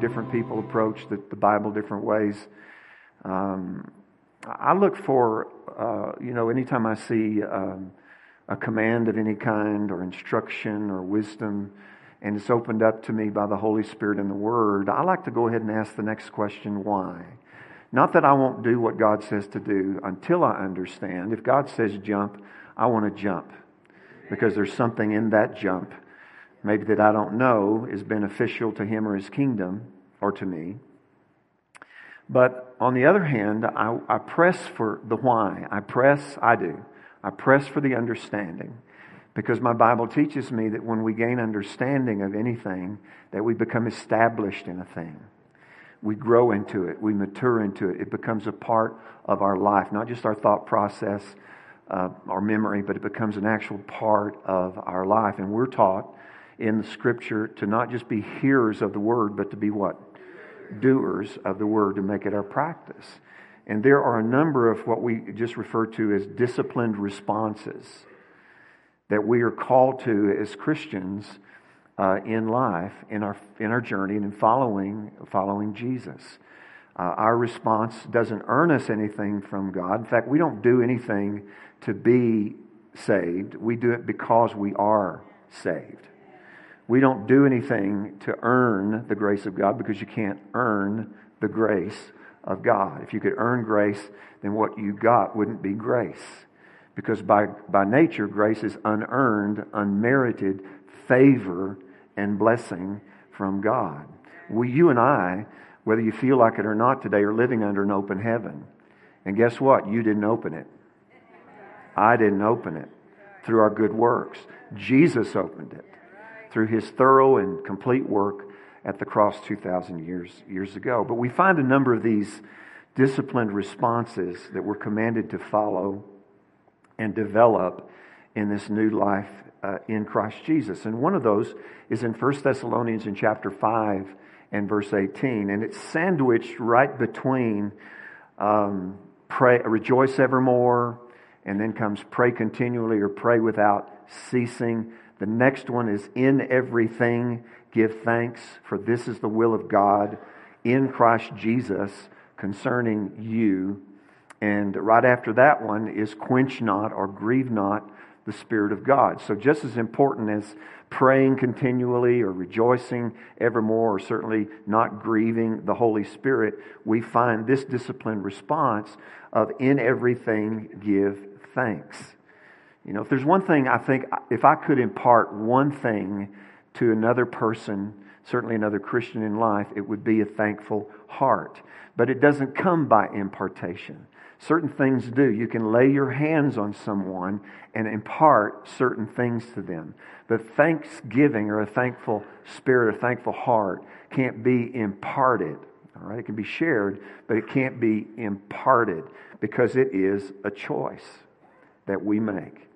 different people approach the, the Bible different ways. Um, I look for, uh, you know, anytime I see um, a command of any kind or instruction or wisdom, and it's opened up to me by the Holy Spirit and the Word, I like to go ahead and ask the next question why? Not that I won't do what God says to do until I understand. If God says jump, I want to jump because there's something in that jump, maybe that I don't know, is beneficial to Him or His kingdom or to me. But on the other hand, I, I press for the why. I press, I do. I press for the understanding because my Bible teaches me that when we gain understanding of anything, that we become established in a thing. We grow into it. We mature into it. It becomes a part of our life, not just our thought process, uh, our memory, but it becomes an actual part of our life. And we're taught in the scripture to not just be hearers of the word, but to be what? doers of the word to make it our practice. And there are a number of what we just refer to as disciplined responses that we are called to as Christians uh, in life, in our, in our journey, and in following, following Jesus. Uh, our response doesn't earn us anything from God. In fact, we don't do anything to be saved, we do it because we are saved. We don't do anything to earn the grace of God because you can't earn the grace of God. If you could earn grace, then what you got wouldn't be grace. Because by, by nature, grace is unearned, unmerited favor and blessing from God. We, you and I, whether you feel like it or not today, are living under an open heaven. And guess what? You didn't open it. I didn't open it through our good works. Jesus opened it through his thorough and complete work at the cross 2,000 years, years ago. But we find a number of these disciplined responses that we're commanded to follow and develop in this new life uh, in Christ Jesus. And one of those is in 1 Thessalonians in chapter 5 and verse 18. And it's sandwiched right between um, pray, rejoice evermore, and then comes pray continually or pray without ceasing. The next one is in everything give thanks, for this is the will of God in Christ Jesus concerning you. And right after that one is quench not or grieve not the Spirit of God. So, just as important as praying continually or rejoicing evermore, or certainly not grieving the Holy Spirit, we find this disciplined response of in everything give thanks. You know, if there's one thing I think, if I could impart one thing to another person, certainly another Christian in life, it would be a thankful heart. But it doesn't come by impartation. Certain things do. You can lay your hands on someone and impart certain things to them. But thanksgiving or a thankful spirit, a thankful heart can't be imparted. All right, it can be shared, but it can't be imparted because it is a choice that we make.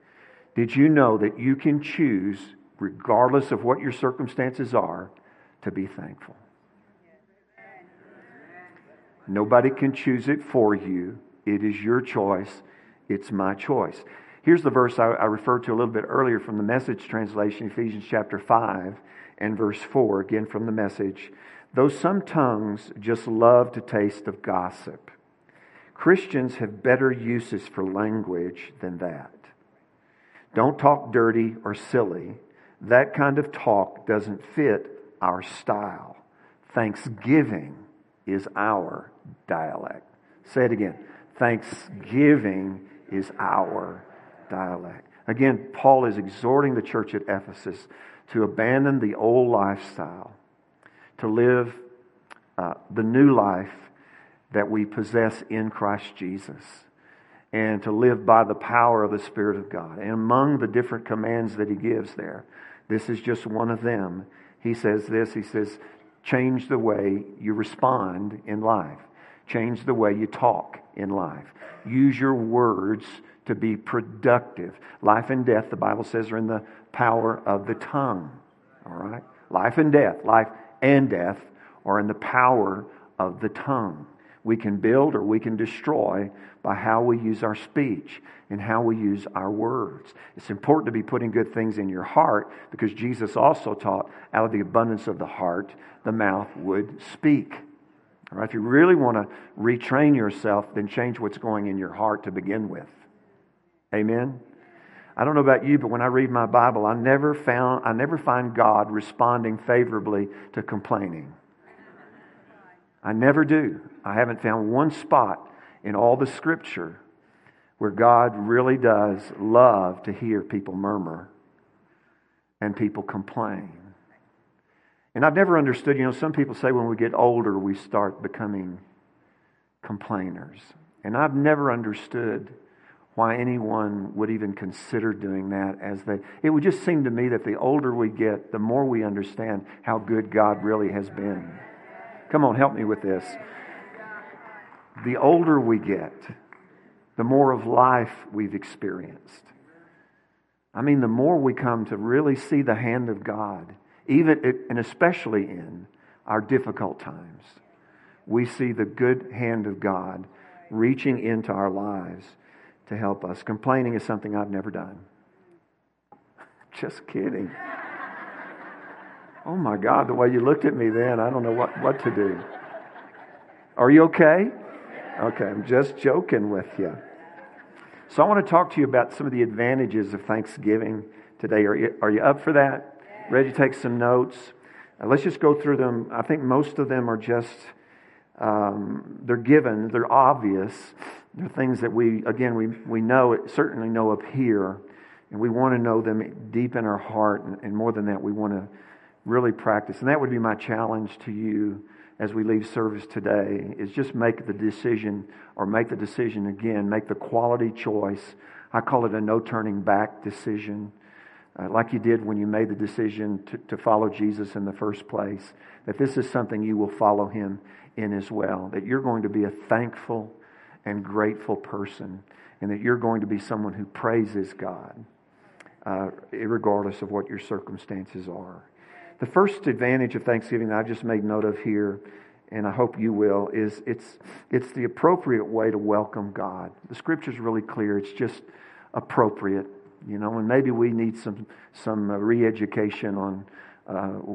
Did you know that you can choose, regardless of what your circumstances are, to be thankful? Nobody can choose it for you. It is your choice. It's my choice. Here's the verse I, I referred to a little bit earlier from the message translation, Ephesians chapter 5 and verse 4, again from the message. Though some tongues just love to taste of gossip, Christians have better uses for language than that. Don't talk dirty or silly. That kind of talk doesn't fit our style. Thanksgiving is our dialect. Say it again. Thanksgiving is our dialect. Again, Paul is exhorting the church at Ephesus to abandon the old lifestyle, to live uh, the new life that we possess in Christ Jesus and to live by the power of the Spirit of God. And among the different commands that he gives there, this is just one of them. He says this He says, change the way you respond in life, change the way you talk in life. Use your words to be productive. Life and death, the Bible says, are in the power of the tongue. All right? Life and death, life and death are in the power of the tongue. We can build or we can destroy by how we use our speech and how we use our words. It's important to be putting good things in your heart because Jesus also taught out of the abundance of the heart, the mouth would speak. All right, if you really want to retrain yourself, then change what's going in your heart to begin with. Amen. I don't know about you, but when I read my Bible, I never found I never find God responding favorably to complaining. I never do. I haven't found one spot in all the scripture where God really does love to hear people murmur and people complain. And I've never understood, you know, some people say when we get older we start becoming complainers. And I've never understood why anyone would even consider doing that as they it would just seem to me that the older we get the more we understand how good god really has been come on help me with this the older we get the more of life we've experienced i mean the more we come to really see the hand of god even and especially in our difficult times we see the good hand of god reaching into our lives to help us. Complaining is something I've never done. Just kidding. Oh my God, the way you looked at me then, I don't know what, what to do. Are you okay? Okay, I'm just joking with you. So I want to talk to you about some of the advantages of Thanksgiving today. Are you, are you up for that? Ready to take some notes? Uh, let's just go through them. I think most of them are just, um, they're given, they're obvious. They're things that we, again, we, we know, certainly know up here, and we want to know them deep in our heart. And, and more than that, we want to really practice. And that would be my challenge to you as we leave service today is just make the decision or make the decision again, make the quality choice. I call it a no turning back decision. Uh, like you did when you made the decision to, to follow Jesus in the first place, that this is something you will follow him in as well. That you're going to be a thankful, and grateful person, and that you're going to be someone who praises God, uh, regardless of what your circumstances are. The first advantage of Thanksgiving that I've just made note of here, and I hope you will, is it's, it's the appropriate way to welcome God. The scripture's really clear. It's just appropriate, you know, and maybe we need some, some uh, re education on uh,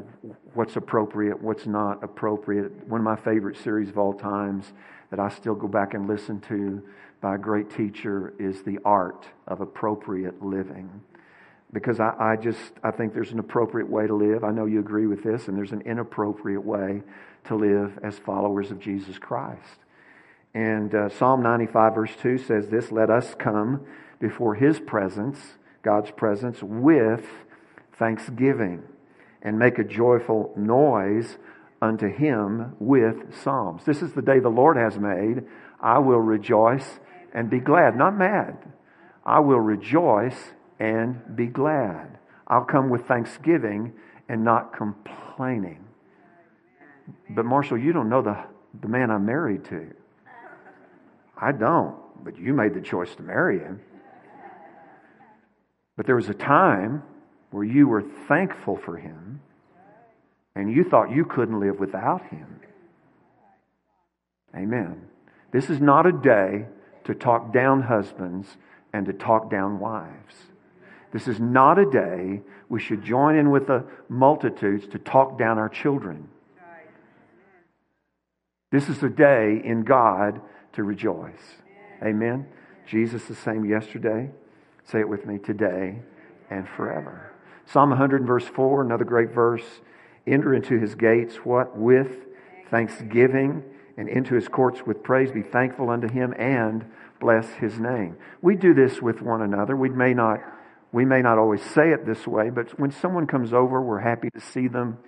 what's appropriate, what's not appropriate. One of my favorite series of all times that I still go back and listen to by a great teacher is The Art of Appropriate Living. Because I, I just I think there's an appropriate way to live. I know you agree with this, and there's an inappropriate way to live as followers of Jesus Christ. And uh, Psalm 95, verse 2 says this Let us come before his presence, God's presence, with thanksgiving and make a joyful noise unto him with psalms. This is the day the Lord has made. I will rejoice and be glad. Not mad. I will rejoice and be glad. I'll come with thanksgiving and not complaining. But Marshall, you don't know the, the man I'm married to. I don't, but you made the choice to marry him. But there was a time where you were thankful for him and you thought you couldn't live without him. Amen. This is not a day to talk down husbands and to talk down wives. This is not a day we should join in with the multitudes to talk down our children. This is a day in God to rejoice. Amen. Jesus the same yesterday. Say it with me today and forever. Psalm 100 verse 4, another great verse. Enter into his gates, what? With thanksgiving, and into his courts with praise. Be thankful unto him and bless his name. We do this with one another. We may not, we may not always say it this way, but when someone comes over, we're happy to see them.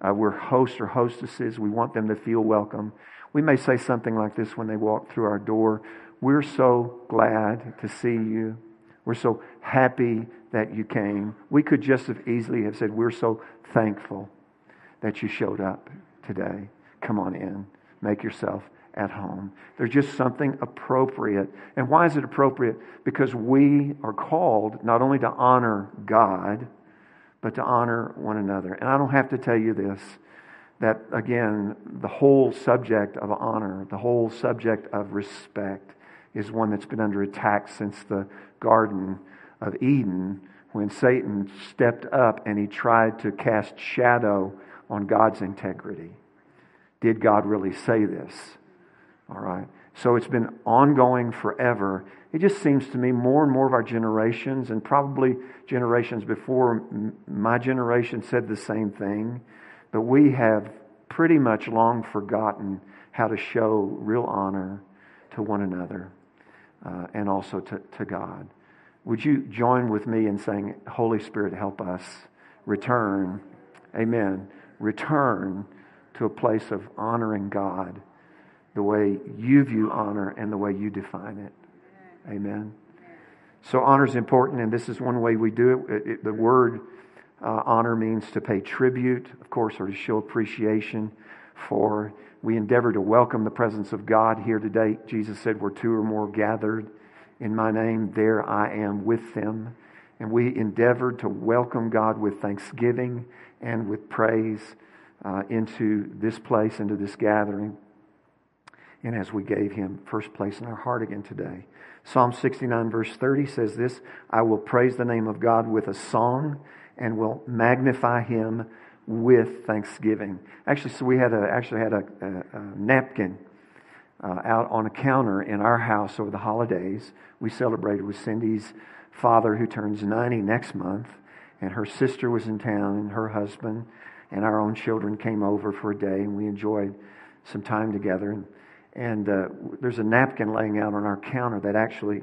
Uh, we're hosts or hostesses. We want them to feel welcome. We may say something like this when they walk through our door. We're so glad to see you. We're so happy that you came. We could just as easily have said, We're so thankful that you showed up today. Come on in. Make yourself at home. There's just something appropriate. And why is it appropriate? Because we are called not only to honor God, but to honor one another. And I don't have to tell you this. that, again, the whole subject of honor, the whole subject of respect, is one that's been under attack since the Garden of Eden when Satan stepped up and he tried to cast shadow on God's integrity. Did God really say this? All right. So it's been ongoing forever. It just seems to me more and more of our generations, and probably generations before my generation, said the same thing. But we have pretty much long forgotten how to show real honor to one another uh, and also to, to God. Would you join with me in saying, Holy Spirit, help us return, amen, return to a place of honoring God the way you view honor and the way you define it. Amen. So honor is important, and this is one way we do it. it, it the word uh, honor means to pay tribute, of course, or to show appreciation for. We endeavor to welcome the presence of God here today. Jesus said, Where two or more gathered in my name, there I am with them. And we endeavored to welcome God with thanksgiving and with praise uh, into this place, into this gathering. And as we gave Him first place in our heart again today. Psalm 69, verse 30 says this I will praise the name of God with a song and will magnify Him with thanksgiving. Actually, so we had a, actually had a, a, a napkin uh, out on a counter in our house over the holidays. We celebrated with Cindy's father, who turns 90 next month, and her sister was in town, and her husband and our own children came over for a day, and we enjoyed some time together. And, and uh, there's a napkin laying out on our counter that actually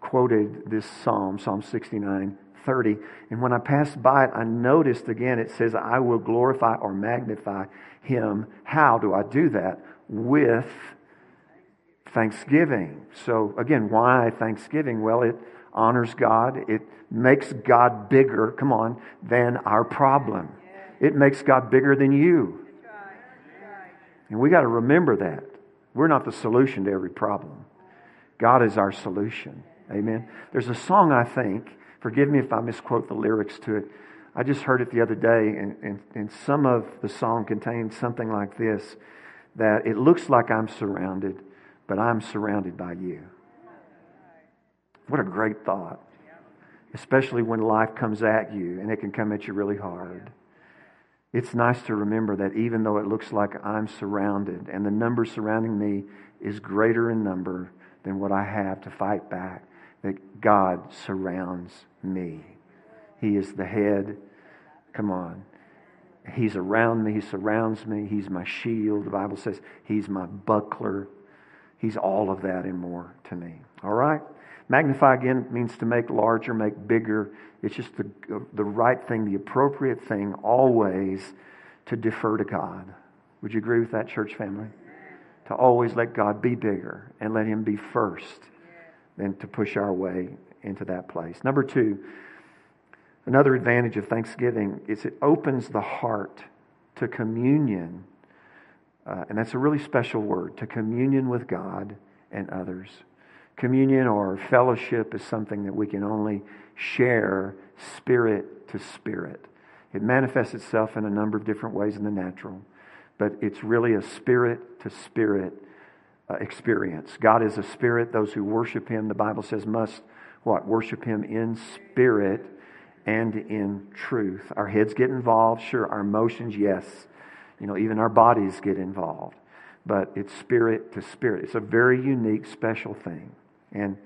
quoted this psalm, Psalm 69, 30. And when I passed by it, I noticed again it says, I will glorify or magnify him. How do I do that? With thanksgiving. So, again, why thanksgiving? Well, it honors God, it makes God bigger, come on, than our problem. It makes God bigger than you. And we got to remember that. We're not the solution to every problem. God is our solution. Amen. There's a song, I think, forgive me if I misquote the lyrics to it. I just heard it the other day, and, and, and some of the song contains something like this that it looks like I'm surrounded, but I'm surrounded by you. What a great thought. Especially when life comes at you and it can come at you really hard. It's nice to remember that even though it looks like I'm surrounded and the number surrounding me is greater in number than what I have to fight back, that God surrounds me. He is the head. Come on. He's around me. He surrounds me. He's my shield. The Bible says He's my buckler. He's all of that and more to me. All right? Magnify again means to make larger, make bigger. It's just the, the right thing, the appropriate thing, always to defer to God. Would you agree with that, church family? To always let God be bigger and let Him be first than to push our way into that place. Number two, another advantage of Thanksgiving is it opens the heart to communion uh, and that's a really special word to communion with God and others. Communion or fellowship is something that we can only share spirit to spirit. It manifests itself in a number of different ways in the natural, but it's really a spirit to spirit uh, experience. God is a spirit. Those who worship Him, the Bible says, must what? Worship Him in spirit and in truth. Our heads get involved, sure. Our emotions, yes. You know, even our bodies get involved. But it's spirit to spirit. It's a very unique, special thing. And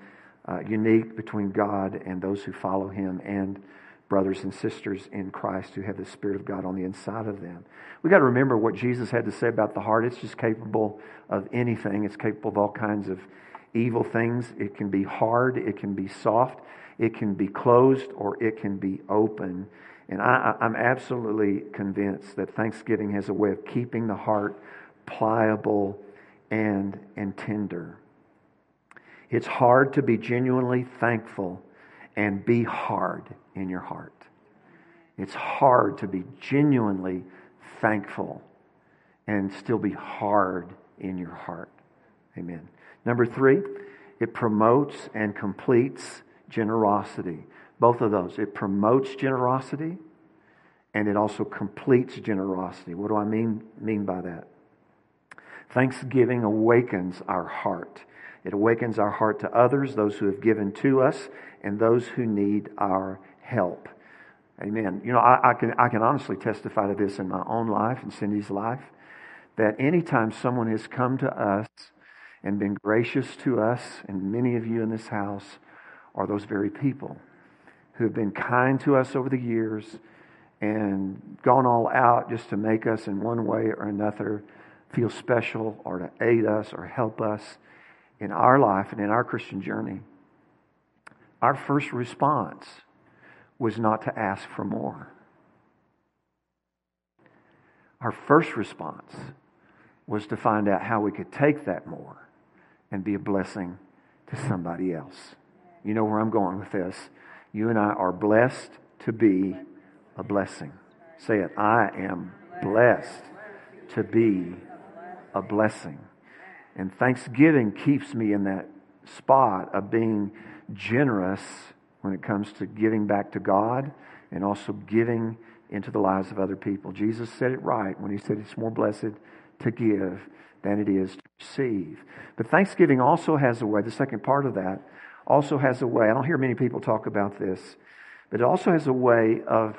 uh, unique between God and those who follow Him and brothers and sisters in Christ who have the Spirit of God on the inside of them. We've got to remember what Jesus had to say about the heart. It's just capable of anything, it's capable of all kinds of evil things. It can be hard, it can be soft, it can be closed, or it can be open. And I, am absolutely convinced that Thanksgiving has a way of keeping the heart pliable and, and tender. It's hard to be genuinely thankful and be hard in your heart. It's hard to be genuinely thankful and still be hard in your heart. Amen. Number three, it promotes and completes generosity. Both of those. It promotes generosity and it also completes generosity. What do I mean, mean by that? Thanksgiving awakens our heart. It awakens our heart to others, those who have given to us, and those who need our help. Amen. You know, I, I, can, I can honestly testify to this in my own life and Cindy's life that anytime someone has come to us and been gracious to us, and many of you in this house are those very people who have been kind to us over the years and gone all out just to make us in one way or another feel special or to aid us or help us in our life and in our Christian journey, our first response was not to ask for more. Our first response was to find out how we could take that more and be a blessing to somebody else. You know where I'm going with this. You and I are blessed to be a blessing. Say it. I am blessed to be a blessing. And Thanksgiving keeps me in that spot of being generous when it comes to giving back to God and also giving into the lives of other people. Jesus said it right when he said it's more blessed to give than it is to receive. But Thanksgiving also has a way, the second part of that also has a way, I don't hear many people talk about this, but it also has a way of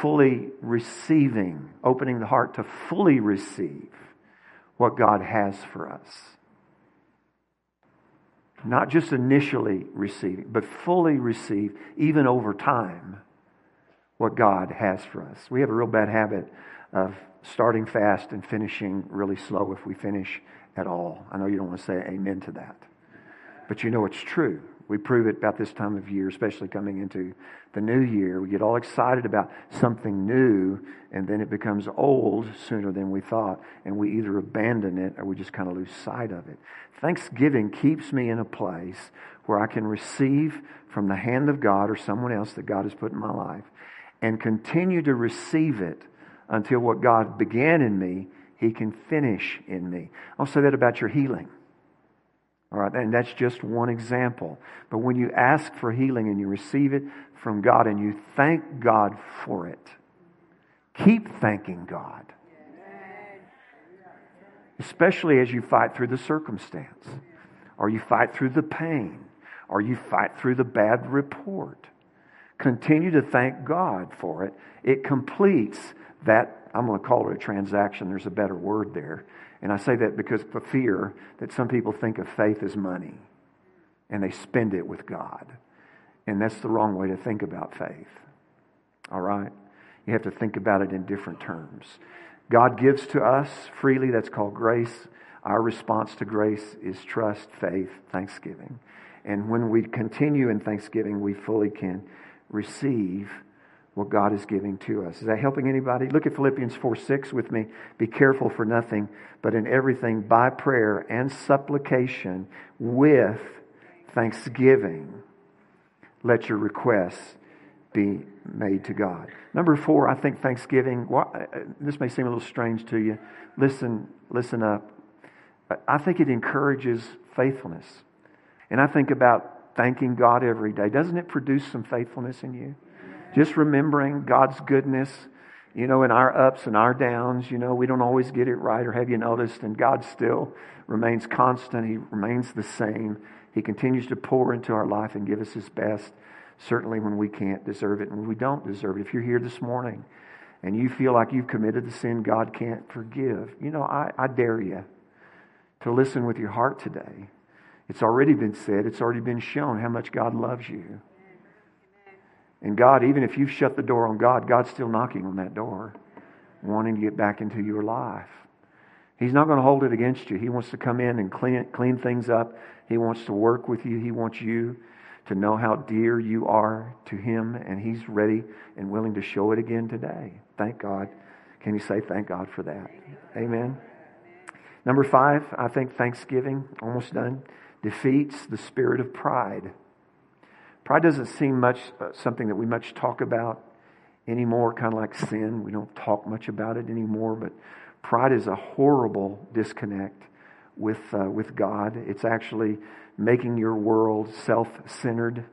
fully receiving, opening the heart to fully receive what God has for us. Not just initially receiving, but fully receive, even over time, what God has for us. We have a real bad habit of starting fast and finishing really slow if we finish at all. I know you don't want to say amen to that, but you know it's true. We prove it about this time of year, especially coming into the new year. We get all excited about something new, and then it becomes old sooner than we thought, and we either abandon it or we just kind of lose sight of it. Thanksgiving keeps me in a place where I can receive from the hand of God or someone else that God has put in my life and continue to receive it until what God began in me, He can finish in me. I'll say that about your healing. All right, and that's just one example. But when you ask for healing and you receive it from God and you thank God for it, keep thanking God. Especially as you fight through the circumstance, or you fight through the pain, or you fight through the bad report. Continue to thank God for it. It completes that, I'm going to call it a transaction, there's a better word there and I say that because of fear that some people think of faith as money and they spend it with God. And that's the wrong way to think about faith. All right? You have to think about it in different terms. God gives to us freely, that's called grace. Our response to grace is trust, faith, thanksgiving. And when we continue in thanksgiving, we fully can receive what God is giving to us. Is that helping anybody? Look at Philippians 4 6 with me. Be careful for nothing, but in everything by prayer and supplication with thanksgiving. Let your requests be made to God. Number four, I think Thanksgiving, this may seem a little strange to you. Listen, listen up. I think it encourages faithfulness. And I think about thanking God every day. Doesn't it produce some faithfulness in you? Just remembering God's goodness, you know, in our ups and our downs. You know, we don't always get it right, or have you noticed? And God still remains constant, He remains the same. He continues to pour into our life and give us His best, certainly when we can't deserve it and we don't deserve it. If you're here this morning and you feel like you've committed the sin God can't forgive, you know, I, I dare you to listen with your heart today. It's already been said, it's already been shown how much God loves you. And God, even if you've shut the door on God, God's still knocking on that door, wanting to get back into your life. He's not going to hold it against you. He wants to come in and clean, clean things up. He wants to work with you. He wants you to know how dear you are to Him, and He's ready and willing to show it again today. Thank God. Can you say thank God for that? Amen. Number five, I think Thanksgiving, almost done, defeats the spirit of pride. Pride doesn't seem much uh, something that we much talk about anymore, kind of like sin. We don't talk much about it anymore, but pride is a horrible disconnect with, uh, with God. It's actually making your world self centered,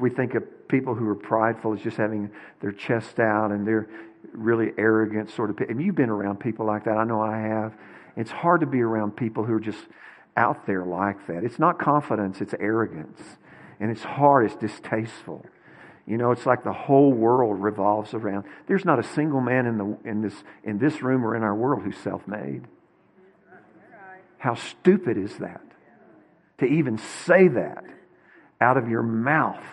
We think of people who are prideful as just having their chest out and they're really arrogant sort of people. And you've been around people like that. I know I have. It's hard to be around people who are just out there like that. It's not confidence, it's arrogance. And it's hard, it's distasteful. You know, it's like the whole world revolves around. There's not a single man in, the, in, this, in this room or in our world who's self made. How stupid is that? To even say that out of your mouth.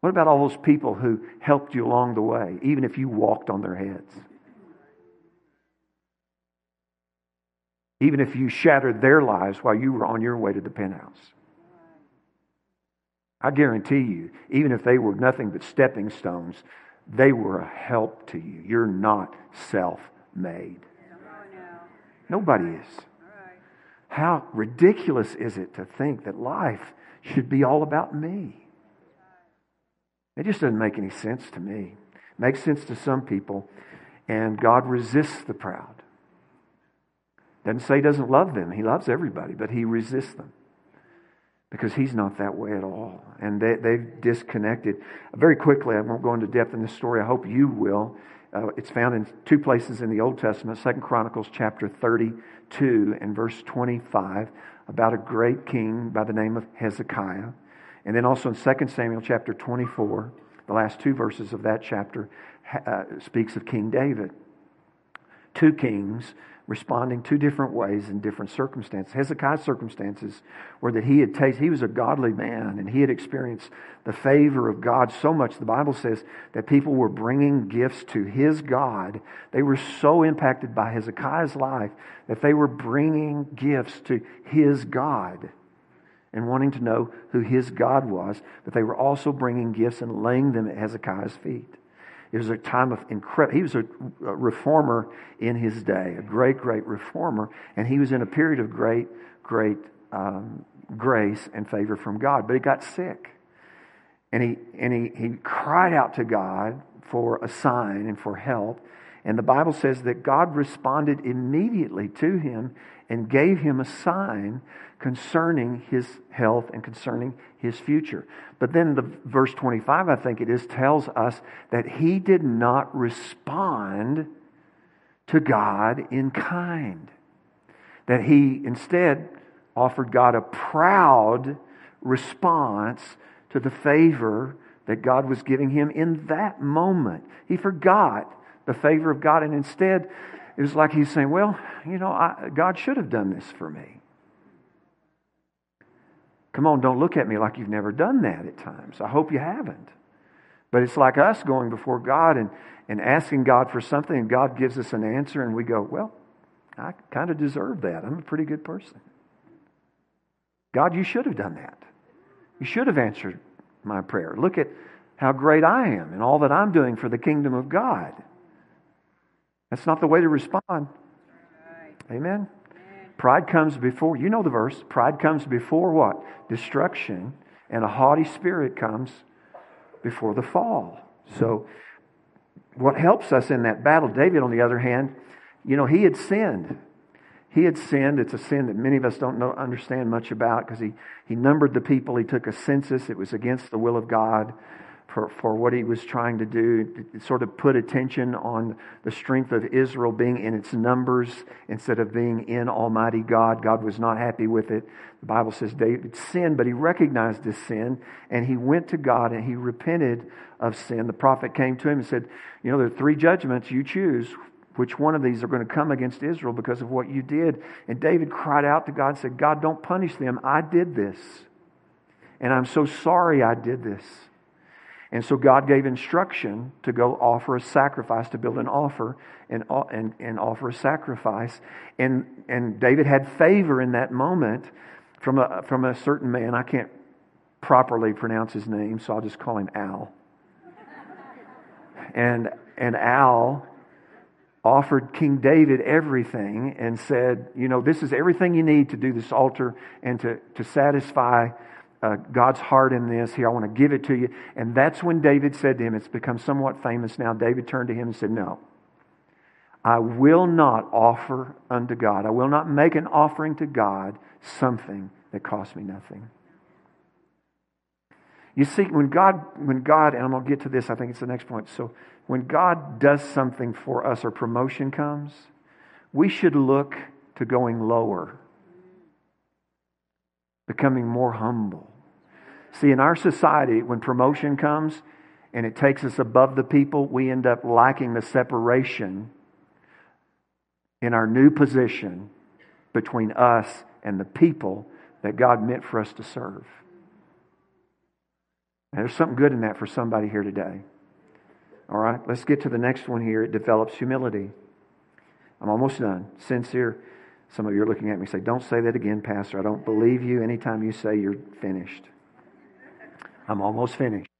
What about all those people who helped you along the way, even if you walked on their heads? Even if you shattered their lives while you were on your way to the penthouse. I guarantee you, even if they were nothing but stepping stones, they were a help to you. You're not self made. Nobody is. How ridiculous is it to think that life should be all about me? It just doesn't make any sense to me. It makes sense to some people, and God resists the proud. Doesn't say he doesn't love them. He loves everybody, but he resists them because he's not that way at all. And they, they've disconnected. Very quickly, I won't go into depth in this story. I hope you will. Uh, it's found in two places in the Old Testament, Second Chronicles chapter 32 and verse 25, about a great king by the name of Hezekiah. And then also in 2 Samuel chapter 24, the last two verses of that chapter uh, speaks of King David. Two kings responding two different ways in different circumstances. Hezekiah's circumstances were that he had tasted, he was a godly man and he had experienced the favor of God so much. The Bible says that people were bringing gifts to his God. They were so impacted by Hezekiah's life that they were bringing gifts to his God and wanting to know who his God was, but they were also bringing gifts and laying them at Hezekiah's feet. It was a time of incredible, he was a reformer in his day, a great, great reformer, and he was in a period of great, great um, grace and favor from God. But he got sick. And he, and he, he cried out to God for a sign and for help. And the Bible says that God responded immediately to him and gave him a sign concerning his health and concerning his future. But then the verse 25, I think it is, tells us that he did not respond to God in kind. That he instead offered God a proud response to the favor that God was giving him in that moment. He forgot the favor of God, and instead, it was like he's saying, Well, you know, I, God should have done this for me. Come on, don't look at me like you've never done that at times. I hope you haven't. But it's like us going before God and, and asking God for something, and God gives us an answer, and we go, Well, I kind of deserve that. I'm a pretty good person. God, you should have done that. You should have answered my prayer. Look at how great I am and all that I'm doing for the kingdom of God. That's not the way to respond. Amen. Pride comes before, you know the verse, pride comes before what? Destruction, and a haughty spirit comes before the fall. So, what helps us in that battle, David, on the other hand, you know, he had sinned. He had sinned. It's a sin that many of us don't know, understand much about because he, he numbered the people. He took a census. It was against the will of God for, for what he was trying to do. It sort of put attention on the strength of Israel being in its numbers instead of being in Almighty God. God was not happy with it. The Bible says David sinned, but he recognized his sin and he went to God and he repented of sin. The prophet came to him and said, You know, there are three judgments you choose. Which one of these are going to come against Israel because of what you did? And David cried out to God and said, God, don't punish them. I did this. And I'm so sorry I did this. And so God gave instruction to go offer a sacrifice, to build an offer and, and, and offer a sacrifice. And, and David had favor in that moment from a, from a certain man. I can't properly pronounce his name, so I'll just call him Al. And, and Al offered King David everything and said, You know, this is everything you need to do this altar and to, to satisfy uh, God's heart in this. Here, I want to give it to you. And that's when David said to him, it's become somewhat famous now. David turned to him and said, No, I will not offer unto God, I will not make an offering to God something that costs me nothing. You see, when God, when God, and I'm going to get to this, I think it's the next point. So, when God does something for us or promotion comes, we should look to going lower, becoming more humble. See, in our society, when promotion comes and it takes us above the people, we end up lacking the separation in our new position between us and the people that God meant for us to serve. And there's something good in that for somebody here today. All right, let's get to the next one here. It develops humility. I'm almost done. Sincere. Some of you are looking at me and say, Don't say that again, Pastor. I don't believe you anytime you say you're finished. I'm almost finished.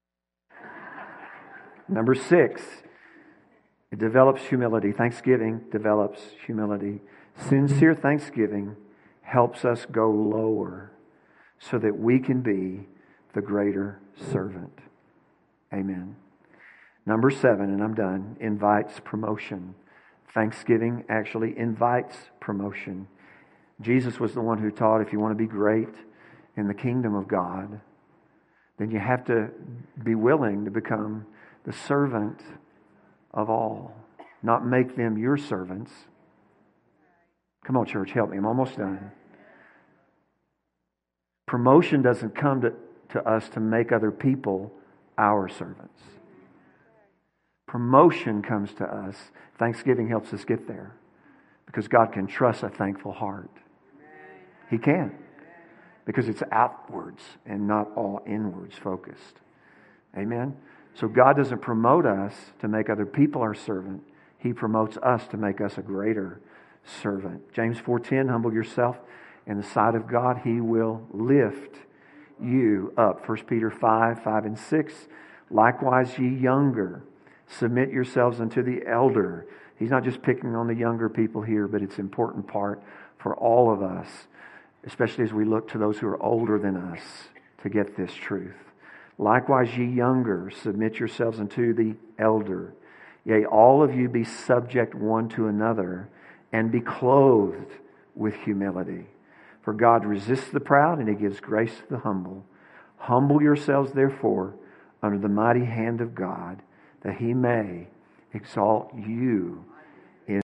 Number six, it develops humility. Thanksgiving develops humility. Sincere thanksgiving helps us go lower so that we can be the greater servant. Amen. Number seven, and I'm done, invites promotion. Thanksgiving actually invites promotion. Jesus was the one who taught if you want to be great in the kingdom of God, then you have to be willing to become the servant of all, not make them your servants. Come on, church, help me. I'm almost done. Promotion doesn't come to, to us to make other people our servants. Promotion comes to us. Thanksgiving helps us get there because God can trust a thankful heart. He can because it's outwards and not all inwards focused. Amen? So God doesn't promote us to make other people our servant. He promotes us to make us a greater servant. James 4:10 humble yourself in the sight of God he will lift you up. 1 Peter 5 5 and 6 likewise ye younger submit yourselves unto the elder. He's not just picking on the younger people here, but it's an important part for all of us, especially as we look to those who are older than us to get this truth. Likewise, ye younger, submit yourselves unto the elder. Yea, all of you be subject one to another, and be clothed with humility. For God resists the proud, and he gives grace to the humble. Humble yourselves, therefore, under the mighty hand of God, that he may exalt you